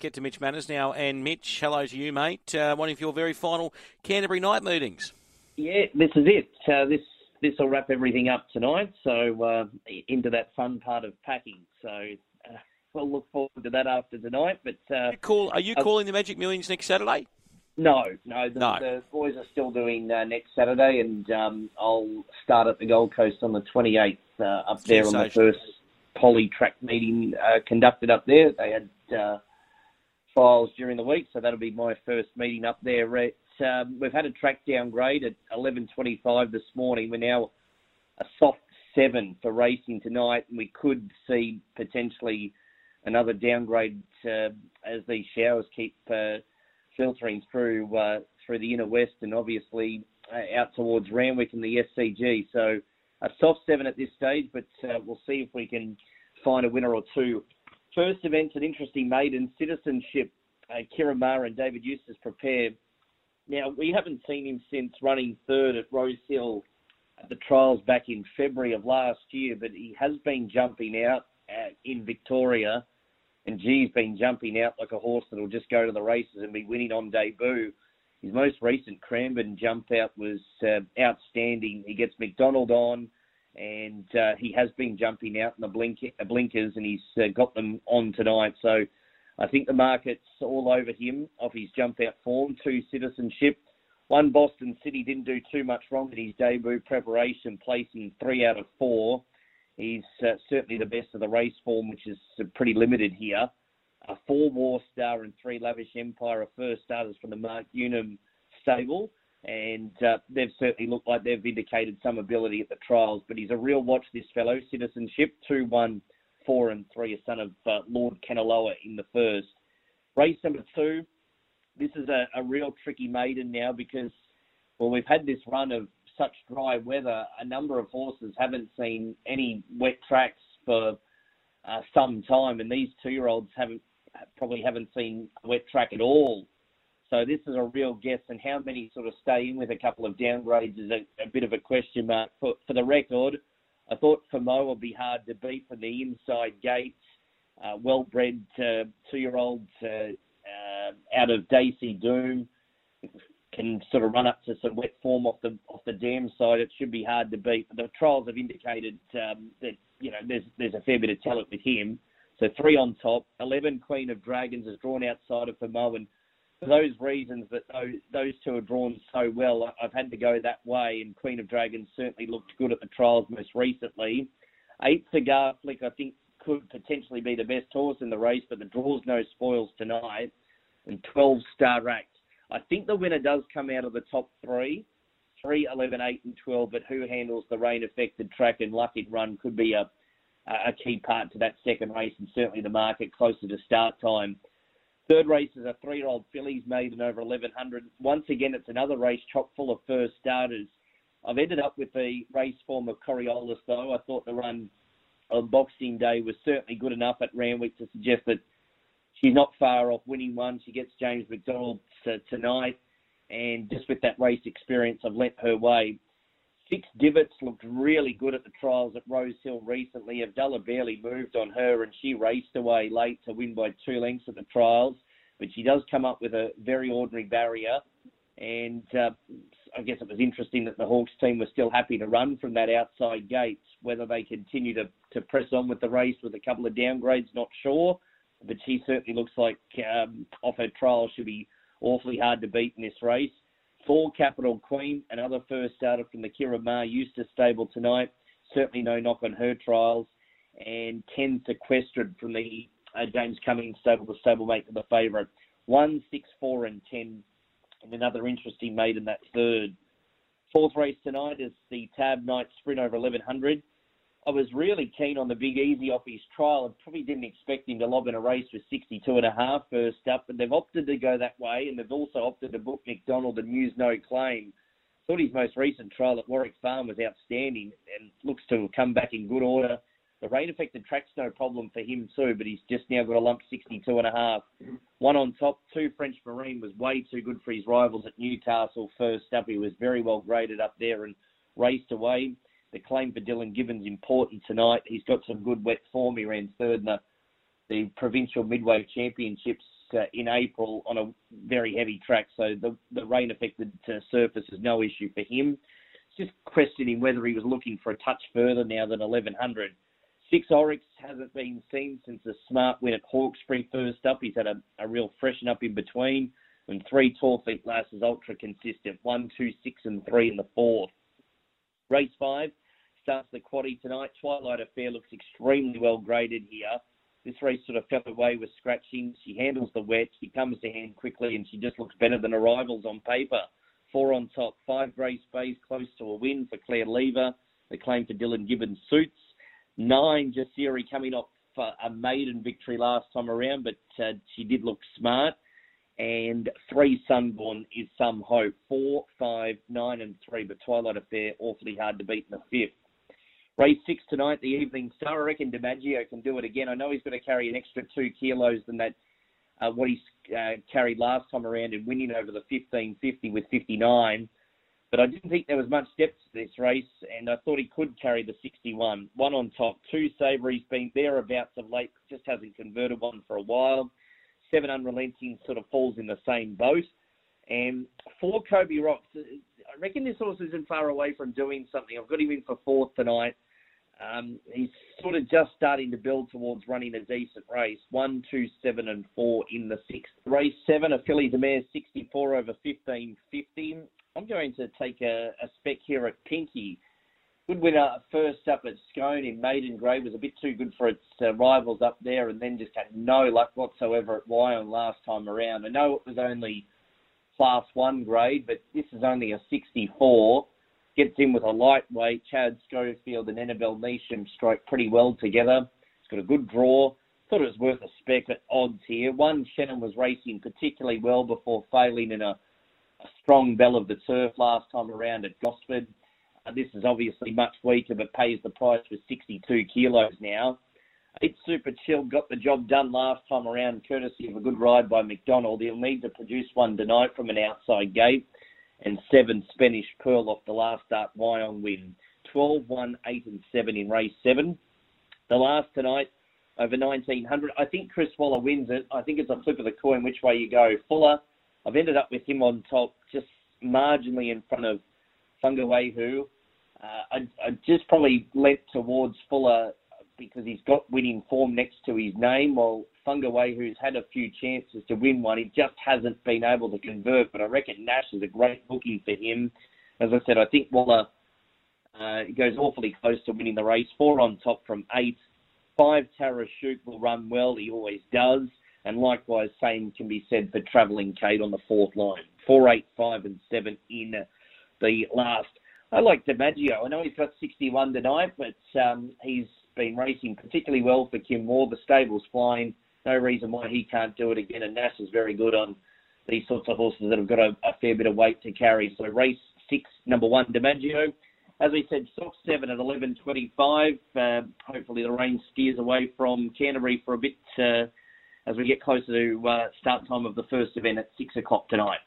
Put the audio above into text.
let's get to Mitch Manners now. And Mitch, hello to you, mate. Uh, one of your very final Canterbury night meetings. Yeah, this is it. Uh, this this will wrap everything up tonight. So uh, into that fun part of packing. So uh, we'll look forward to that after tonight. But uh, you call, are you calling the Magic Millions next Saturday? No, no. The, no. the boys are still doing uh, next Saturday, and um, I'll start at the Gold Coast on the 28th uh, up there on the first poly track meeting uh, conducted up there. They had uh, trials during the week, so that'll be my first meeting up there. Um, we've had a track downgrade at 11:25 this morning. We're now a soft seven for racing tonight, and we could see potentially another downgrade uh, as these showers keep uh, filtering through uh, through the inner west and obviously uh, out towards Randwick and the SCG. So a soft seven at this stage, but uh, we'll see if we can find a winner or two. First event's an interesting maiden citizenship. Uh, Ciaron Maher and David Eustace prepare. Now, we haven't seen him since running third at Rose Hill at the trials back in February of last year, but he has been jumping out at, in Victoria, and G's been jumping out like a horse that'll just go to the races and be winning on debut. His most recent Cranbourne jump out was uh, outstanding. He gets McDonald on and uh, he has been jumping out in the blink, blinkers, and he's uh, got them on tonight. So I think the market's all over him off his jump out form. Two citizenship, one Boston City didn't do too much wrong in his debut preparation, placing three out of four. He's uh, certainly the best of the race form, which is uh, pretty limited here. A four War Star and three Lavish Empire are first starters from the Mark Newnham stable and uh, they've certainly looked like they've indicated some ability at the trials. But he's a real watch, this fellow. Citizenship, 2 1, 4 and 3, a son of uh, Lord Kanaloa in the first. Race number two, this is a, a real tricky maiden now because, well, we've had this run of such dry weather. A number of horses haven't seen any wet tracks for uh, some time, and these two-year-olds haven't probably haven't seen a wet track at all so this is a real guess, and how many sort of stay in with a couple of downgrades is a, a bit of a question mark. For, for the record, I thought Famo would be hard to beat from the inside gates. Uh, well-bred uh, two-year-olds uh, uh, out of Daisy Doom can sort of run up to some wet form off the off the dam side. It should be hard to beat. But The trials have indicated um, that you know there's there's a fair bit of talent with him. So three on top, eleven Queen of Dragons is drawn outside of Famo and for those reasons that those, those two are drawn so well, I've had to go that way. And Queen of Dragons certainly looked good at the trials most recently. Eight Cigar Flick, I think, could potentially be the best horse in the race, but the draws no spoils tonight. And 12 Star Act. I think the winner does come out of the top three. 3, 11, 8, and 12, but who handles the rain affected track and lucky run could be a, a key part to that second race and certainly the market closer to start time. Third race is a three-year-old fillies maiden over 1100. Once again, it's another race chock full of first starters. I've ended up with the race form of Coriolis, though. I thought the run on Boxing Day was certainly good enough at Randwick to suggest that she's not far off winning one. She gets James McDonald tonight, and just with that race experience, I've lent her way. Six Divots looked really good at the trials at Rose Hill recently. Abdullah barely moved on her, and she raced away late to win by two lengths at the trials. But she does come up with a very ordinary barrier, and uh, I guess it was interesting that the Hawkes team was still happy to run from that outside gate. Whether they continue to, to press on with the race with a couple of downgrades, not sure. But she certainly looks like um, off her trial she'll be awfully hard to beat in this race. Four Capital Queen, another first starter from the Ciaron Maher Eustace stable tonight. Certainly no knock on her trials. And 10 Sequestered from the uh, James Cummings stable, the stablemate to the favourite. 1, 6, 4, and 10. And another interesting maiden, that third. Fourth race tonight is the Tab Night Sprint over 1100. I was really keen on the Big Easy off his trial. I probably didn't expect him to lob in a race with 62 and a half first up, but they've opted to go that way, and they've also opted to book McDonald and use no claim. Thought his most recent trial at Warwick Farm was outstanding and looks to have come back in good order. The rain affected track's no problem for him too, but he's just now got a lump 62 and a half. One on top, two French Marine was way too good for his rivals at Newcastle first up. He was very well graded up there and raced away the claim for Dylan Gibbons important tonight. He's got some good wet form. He ran third in the, the provincial midway championships uh, in April on a very heavy track, so the, the rain affected surface is no issue for him. Just questioning whether he was looking for a touch further now than 1100. Six Oryx hasn't been seen since the smart win at Hawkesbury first up. He's had a, a real freshen up in between. And three tall feet lasses ultra consistent. One, two, six, and three in the fourth. Race five starts the quaddy tonight. Twilight Affair looks extremely well graded here. This race sort of fell away with scratching. She handles the wet. She comes to hand quickly, and she just looks better than her rivals on paper. Four on top, five grey space, close to a win for Claire Lever. The claim for Dylan Gibbons suits. Nine, Jasiri coming off a maiden victory last time around, but uh, she did look smart. And three, Sunborn is some hope. Four, five, nine, and three, but Twilight Affair awfully hard to beat in the fifth. Race six tonight, the evening star. I reckon DiMaggio can do it again. I know he's going to carry an extra two kilos than that uh, what he uh, carried last time around in winning over the 1550 with 59. But I didn't think there was much depth to this race, and I thought he could carry the 61. One on top, two Savory's been thereabouts of late, just hasn't converted one for a while. Seven Unrelenting sort of falls in the same boat. And four Kobe Rocks, I reckon this horse isn't far away from doing something. I've got him in for fourth tonight. Um, he's sort of just starting to build towards running a decent race. One, two, seven, and four in the sixth. Race seven, a filly the mare 64 over 15, 15. I'm going to take a, a spec here at Pinky. Good winner first up at Scone in Maiden Grey was a bit too good for its uh, rivals up there, and then just had no luck whatsoever at Wyong last time around. I know it was only Class One grade, but this is only a 64 gets in with a lightweight. Chad Schofield and Annabelle Neesham strike pretty well together. It's got a good draw. Thought it was worth a spec at odds here. One, Shannon was racing particularly well before failing in a, a strong Belle of the Turf last time around at Gosford. Uh, this is obviously much weaker, but pays the price for 62 kilos now. Eight Super Chill got the job done last time around, courtesy of a good ride by McDonald. He'll need to produce one tonight from an outside gate and seven Spanish Pearl off the last start Wyong win. 12, 1, 8 and 7 in race 7. The last tonight over 1900. I think Chris Waller wins it. I think it's a flip of the coin which way you go. Fuller, I've ended up with him on top, just marginally in front of Fungawehu. Uh, I, I just probably lent towards Fuller because he's got winning form next to his name, while Fungaway, who's had a few chances to win one, he just hasn't been able to convert. But I reckon Nash is a great booking for him. As I said, I think Waller uh, goes awfully close to winning the race. Four on top from eight. Five Tarashuk will run well. He always does. And likewise, same can be said for Travelling Kate on the fourth line. Four, eight, five, and seven in the last. I like DiMaggio. I know he's got 61 tonight, but um, he's been racing particularly well for Kim Moore. The stable's flying. No reason why he can't do it again. And Nash is very good on these sorts of horses that have got a, a fair bit of weight to carry. So race six, number one, DiMaggio. As we said, soft seven at 11.25. Uh, hopefully the rain steers away from Canterbury for a bit uh, as we get closer to uh, start time of the first event at six o'clock tonight.